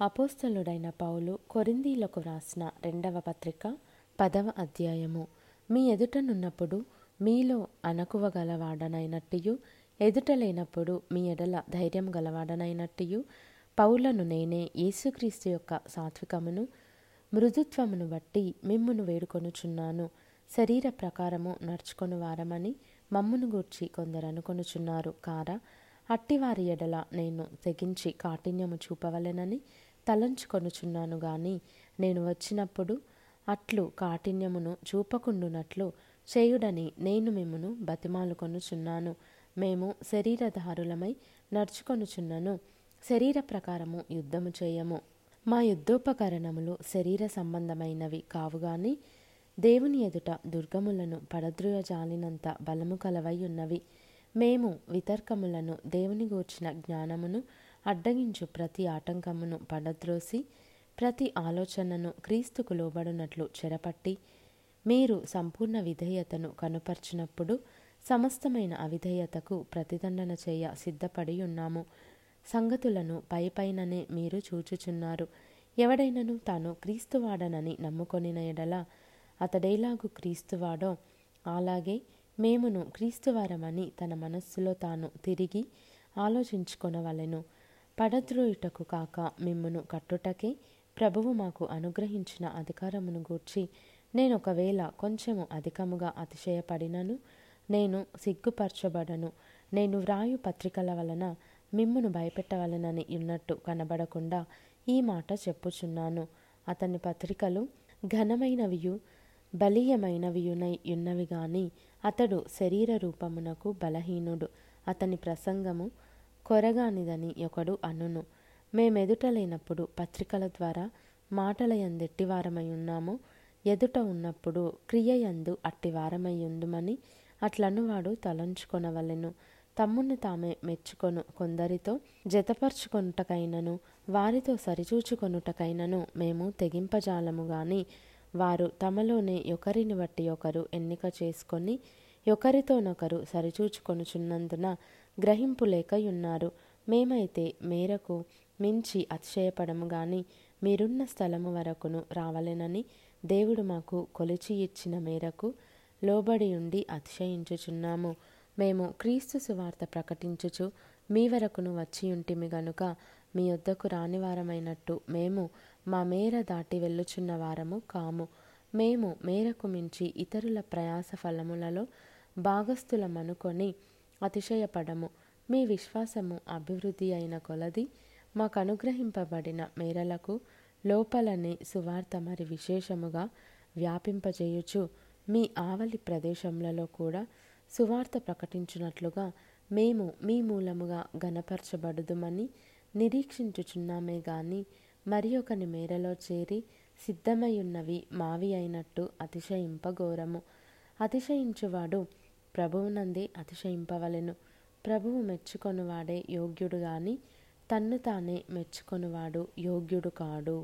అపోస్తలుడైన పౌలు కొరిందీలకు వ్రాసిన రెండవ పత్రిక పదవ అధ్యాయము. మీ ఎదుటనున్నప్పుడు మీలో అణకువ గలవాడనైనట్టియు ఎదుట లేనప్పుడు మీ ఎడల ధైర్యం గలవాడనైనట్టియు పౌలను నేనే యేసుక్రీస్తు యొక్క సాత్వికమును మృదుత్వమును బట్టి మిమ్మును వేడుకొనుచున్నాను. శరీర ప్రకారము నడుచుకొని వారమని మమ్మును గూర్చి కొందరు అనుకొనుచున్నారు కారా అట్టివారి ఎడల నేను తెగించి కాఠిన్యము చూపవలెనని తలంచుకొనుచున్నాను గాని నేను వచ్చినప్పుడు అట్లు కాఠిన్యమును చూపకుండునట్లు చేయుడని నేను మిమ్మును బతిమాలుకొనుచున్నాను మేము శరీరధారులమై నడుచుకొనుచున్నను. శరీర ప్రకారము యుద్ధము చేయము. మా యుద్ధోపకరణములు శరీర సంబంధమైనవి కావుగాని దేవుని ఎదుట దుర్గములను పడద్రుయ జాలినంత బలము కలవై ఉన్నవి. మేము వితర్కములను దేవుని గూర్చిన జ్ఞానమును అడ్డగించు ప్రతి ఆటంకమును పడద్రోసి ప్రతి ఆలోచనను క్రీస్తుకు లోబడినట్లు చెరపట్టి మీరు సంపూర్ణ విధేయతను కనుపర్చినప్పుడు సమస్తమైన అవిధేయతకు ప్రతిదండన చేయ సిద్ధపడి ఉన్నాము. సంగతులను పైపైననే మీరు చూచుచున్నారు. ఎవడైనను తాను క్రీస్తువాడనని నమ్ముకొనిన ఎడల అతడేలాగు క్రీస్తువాడో? అలాగే మేమును క్రీస్తువారమని తన మనస్సులో తాను తిరిగి ఆలోచించుకొనవలెను. పడద్రోయుటకు కాక మిమ్మును కట్టుటకే ప్రభువు మాకు అనుగ్రహించిన అధికారమును గూర్చి నేను ఒకవేళ కొంచెము అధికముగా అతిశయపడినను నేను సిగ్గుపరచబడను. నేను వ్రాయు పత్రికల వలన మిమ్మును భయపెట్టవలనని ఉన్నట్టు కనబడకుండా ఈ మాట చెప్పుచున్నాను. అతని పత్రికలు ఘనమైనవియు బలీయమైనవియునై ఉన్నవి గాని అతడు శరీర రూపమునకు బలహీనుడు. అతని ప్రసంగము కొరగానిదని ఒకడు అనును. మేమెదుట లేనప్పుడు పత్రికల ద్వారా మాటల ఉన్నాము ఎదుట ఉన్నప్పుడు క్రియయందు అట్టివారమై ఉందుమని అట్లనువాడు తలంచుకొనవలెను. తమ్ముని తామే మెచ్చుకొను కొందరితో జతపరుచుకొనుటకైనను వారితో సరిచూచుకొనుటకైనను మేము తెగింపజాలము గాని వారు తమలోనే ఒకరిని బట్టి ఒకరు ఎన్నిక చేసుకొని ఒకరితోనొకరు సరిచూచుకొనుచున్నందున గ్రహింపు లేకయున్నారు. మేమైతే మేరకు మించి అతిశయపడము గాని మీరున్న స్థలము వరకును రావలెనని దేవుడు మాకు కొలిచి ఇచ్చిన మేరకు లోబడి ఉండి అతిశయించుచున్నాము. మేము క్రీస్తు సువార్త ప్రకటించుచు మీ వరకును వచ్చి ఉంటిమి గనుక మీ వద్దకు రానివారమైనట్టు మేము మా మేర దాటి వెళ్ళుచున్న వారము కాము. మేము మేరకు మించి ఇతరుల ప్రయాస ఫలములలో భాగస్థులమనుకొని అతిశయపడము. మీ విశ్వాసము అభివృద్ధి అయిన కొలది మాకు అనుగ్రహింపబడిన మేరలకు లోపలనే సువార్త మరి విశేషముగా వ్యాపింపజేయుచు. మీ ఆవలి ప్రదేశములలో కూడా సువార్త ప్రకటించినట్లుగా మేము మీ మూలముగా గనపరచబడుదుమని నిరీక్షించుచున్నామే గాని మరి ఒకని మేరలో చేరి సిద్ధమయ్యున్నవి మావి అయినట్టు అతిశయింపఘోరము అతిశయించువాడు ప్రభువునంది అతిశయింపవలెను. ప్రభువు మెచ్చుకొనువాడే యోగ్యుడు గాని తన్ను తానే మెచ్చుకొనువాడు యోగ్యుడు కాడు.